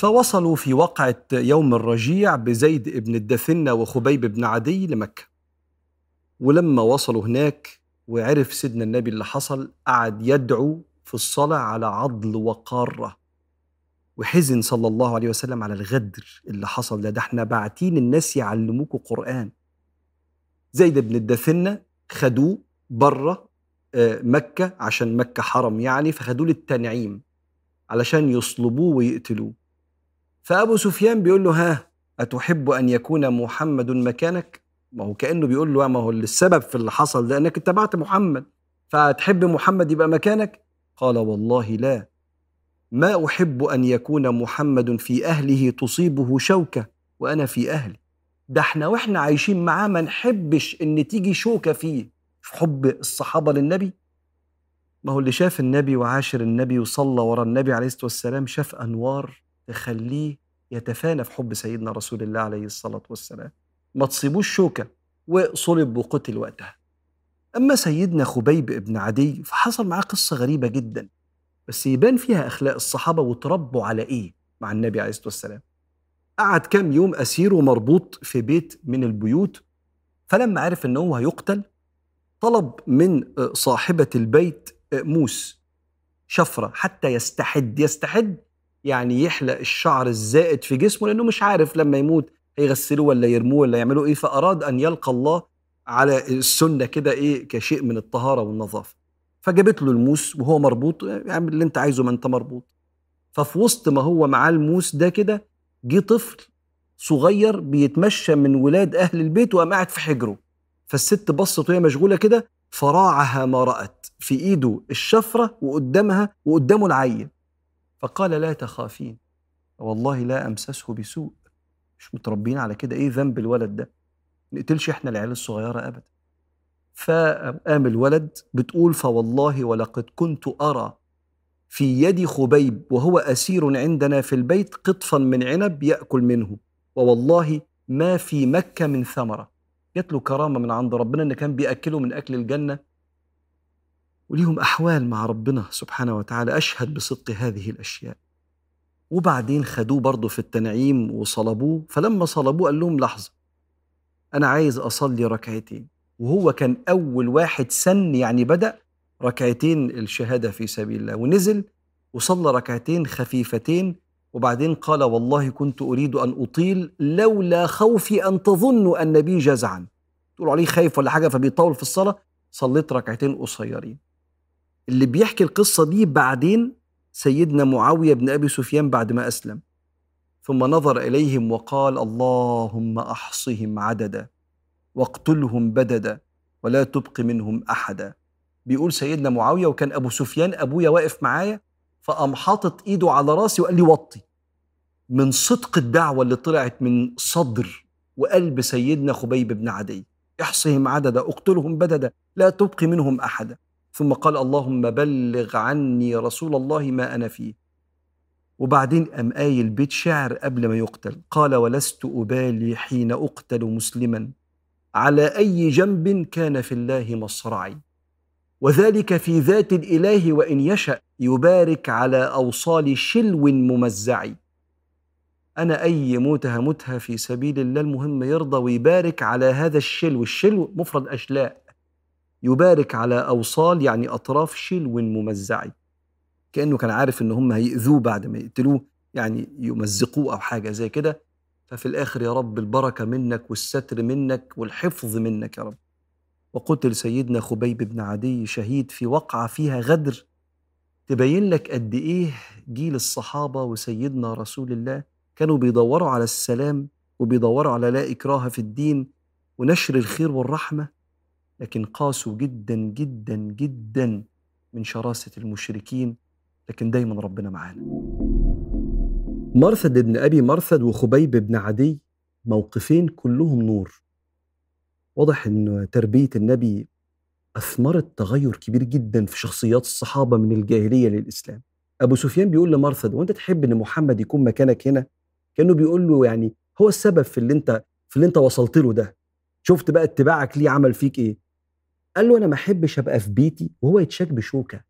فوصلوا في وقعة يوم الرجيع بزيد بن الدثنة وخبيب بن عدي لمكة. ولما وصلوا هناك وعرف سيدنا النبي اللي حصل قعد يدعو في الصلاة على عضل وقارة وحزن صلى الله عليه وسلم على الغدر اللي حصل ده. ده إحنا باعتين الناس يعلموكوا قرآن. زيد بن الدثنة خدوه بره آه، مكة عشان مكة حرم يعني فخدوه للتنعيم علشان يصلبوه ويقتلوه. فأبو سفيان بيقول له ها أتحب أن يكون محمد مكانك؟ ما هو كأنه بيقول له ما هو السبب في اللي حصل ده أنك اتبعت محمد. فتحب محمد يبقى مكانك؟ قال والله لا. ما أحب أن يكون محمد في أهله تصيبه شوكة وأنا في أهلي. ده إحنا وإحنا عايشين معاه ما نحبش إن تيجي شوكة فيه في حب الصحابة للنبي. ما هو اللي شاف النبي وعاشر النبي وصلى ورا النبي عليه الصلاة والسلام شاف أنوار تخليه يتفانى في حب سيدنا رسول الله عليه الصلاة والسلام. ما تصيبوش شوكة وصلب وقتل وقتها. أما سيدنا خبيب بن عدي فحصل معاه قصة غريبة جدا. بس يبان فيها أخلاق الصحابة وتربوا على إيه مع النبي عليه الصلاة والسلام. قعد كام يوم أسير ومربوط في بيت من البيوت فلما عرف أنه هو هيقتل طلب من صاحبة البيت موس شفرة حتى يستحد يستحد يعني يحلق الشعر الزائد في جسمه لأنه مش عارف لما يموت هيغسلوه ولا يرموه ولا يعملوا إيه فأراد أن يلقى الله على السنة كده إيه كشيء من الطهارة والنظافة. فجابت له الموس وهو مربوط اعمل اللي أنت عايزه ما أنت مربوط. ففي وسط ما هو معاه الموس ده كده جه طفل صغير بيتمشى من ولاد أهل البيت وقام قاعد في حجره. فالست بصت وهي مشغولة كده فراعها ما رأت. في إيده الشفرة وقدامها وقدامه العين فقال لا تخافين. والله لا أمسسه بسوء. مش متربيين على كده. إيه ذنب الولد ده؟ نقتلش إحنا العيال الصغيرة ابدا. فقام الولد بتقول فوالله ولقد كنت أرى في يد خبيب وهو أسير عندنا في البيت قطفا من عنب يأكل منه. ووالله ما في مكة من ثمرة. جات له كرامة من عند ربنا إن كان بيأكله من أكل الجنة. وليهم أحوال مع ربنا سبحانه وتعالى أشهد بصدق هذه الأشياء. وبعدين خدوه برضه في التنعيم وصلبوه فلما صلبوه قال لهم لحظة أنا عايز أصلي ركعتين. وهو كان أول واحد سن يعني بدأ ركعتين الشهادة في سبيل الله. ونزل وصلى ركعتين خفيفتين وبعدين قال والله كنت أريد أن أطيل لولا خوفي أن تظنوا أن بي جزعا. تقولوا عليه خايف ولا حاجة فبيطول في الصلاة. صليت ركعتين قصيرين. اللي بيحكي القصة دي بعدين سيدنا معاوية بن أبي سفيان بعد ما أسلم. ثم نظر إليهم وقال اللهم أحصهم عددا واقتلهم بددا ولا تبق منهم أحدا. بيقول سيدنا معاوية وكان أبو سفيان أبويا واقف معايا فقام حاطط إيده على رأسي وقال لي وطي. من صدق الدعوة اللي طلعت من صدر وقلب سيدنا خبيب بن عدي. احصهم عددا اقتلهم بددا لا تبقي منهم أحدا. ثم قال اللهم بلغ عني رسول الله ما أنا فيه. وبعدين قام قايل بيت شعر قبل ما يقتل قال ولست أبالي حين أقتل مسلما. على أي جنب كان في الله مصرعي. وذلك في ذات الإله وإن يشأ يبارك على أوصال شلو ممزع أنا أي موت هموتها في سبيل الله المهم يرضى ويبارك على هذا الشلو. الشلو مفرد أشلاء. يبارك على أوصال يعني أطراف شلو ممزع كأنه كان عارف إن هم هيأذوه بعد ما يقتلوه يعني يمزقوه أو حاجة زي كده. ففي الآخر يا رب البركة منك والستر منك والحفظ منك يا رب. وقتل سيدنا خبيب بن عدي شهيد في وقعة فيها غدر. تبين لك قد إيه جيل الصحابة وسيدنا رسول الله كانوا بيدوروا على السلام وبيدوروا على لا إكراه في الدين ونشر الخير والرحمة. لكن قاسوا جدا جدا جدا من شراسة المشركين لكن دايما ربنا معانا مرثد بن أبي مرثد وخبيب بن عدي موقفين كلهم نور واضح إن تربية النبي أثمرت تغير كبير جدا في شخصيات الصحابة من الجاهلية للإسلام. أبو سفيان بيقول لمرثد وأنت تحب إن محمد يكون مكانك هنا؟ كأنه بيقول له يعني هو السبب في اللي أنت في اللي أنت وصلت له ده. شفت بقى اتباعك ليه عمل فيك إيه؟ قال له أنا ما أحبش أبقى في بيتي وهو يتشاك بشوكة.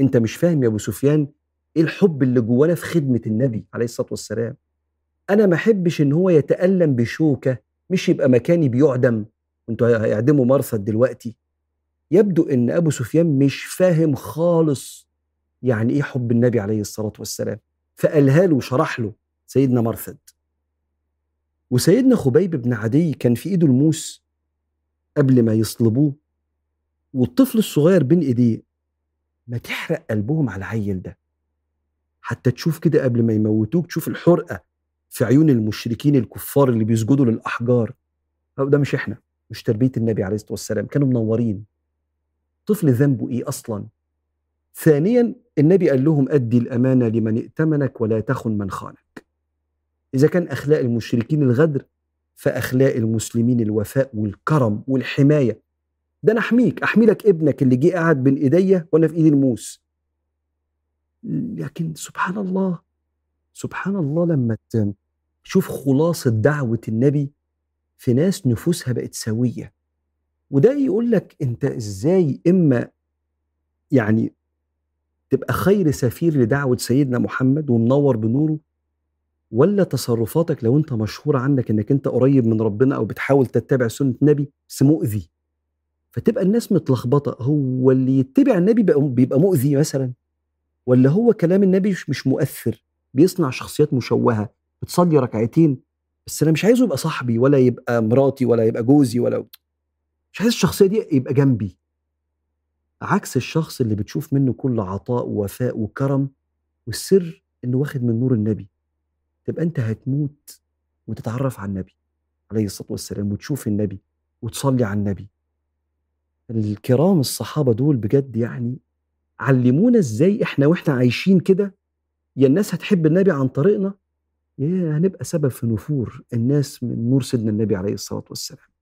أنت مش فاهم يا أبو سفيان إيه الحب اللي جوانا في خدمة النبي عليه الصلاة والسلام. أنا ما أحبش إن هو يتألم بشوكة مش يبقى مكاني بيعدم. وانتوا هيعدموا مرثد دلوقتي. يبدو إن أبو سفيان مش فاهم خالص يعني إيه حب النبي عليه الصلاة والسلام. فقالها له وشرح له سيدنا مرثد وسيدنا خبيب بن عدي كان في إيده الموس. قبل ما يصلبوه والطفل الصغير بين ايديه ما تحرق قلبهم على العيل ده. حتى تشوف كده قبل ما يموتوك تشوف الحرقة في عيون المشركين الكفار اللي بيسجدوا للأحجار. ده مش إحنا مش تربية النبي عليه الصلاة والسلام كانوا منورين. طفل ذنبه إيه أصلا؟ ثانيا النبي قال لهم أدي الأمانة لمن ائتمنك ولا تخن من خانك. إذا كان أخلاق المشركين الغدر فأخلاق المسلمين الوفاء والكرم والحماية. ده أنا أحميك احمي لك ابنك اللي جه قاعد بين إيديا وأنا في ايدي الموس. لكن سبحان الله سبحان الله لما تشوف خلاصة دعوة النبي في ناس نفوسها بقت سوية. وده يقول لك أنت إزاي إما يعني تبقى خير سفير لدعوة سيدنا محمد ومنور بنوره ولا تصرفاتك لو انت مشهور عنك انك انت قريب من ربنا أو بتحاول تتبع سنة النبي بس مؤذي. فتبقى الناس متلخبطة. هو اللي يتبع النبي بيبقى مؤذي مثلا؟ ولا هو كلام النبي مش مؤثر؟ بيصنع شخصيات مشوهة بتصلي ركعتين بس أنا مش عايزه يبقى صاحبي ولا يبقى مراتي ولا يبقى جوزي ولا مش عايز الشخصية دي يبقى جنبي. عكس الشخص اللي بتشوف منه كل عطاء ووفاء وكرم والسر إنه واخد من نور النبي. تبقى أنت هتموت وتتعرف على النبي عليه الصلاة والسلام وتشوف النبي وتصلي على النبي. الكرام الصحابة دول بجد يعني علمونا إزاي إحنا وإحنا عايشين كده يا الناس هتحب النبي عن طريقنا يا هنبقى سبب في نفور الناس من نور سيدنا النبي عليه الصلاة والسلام.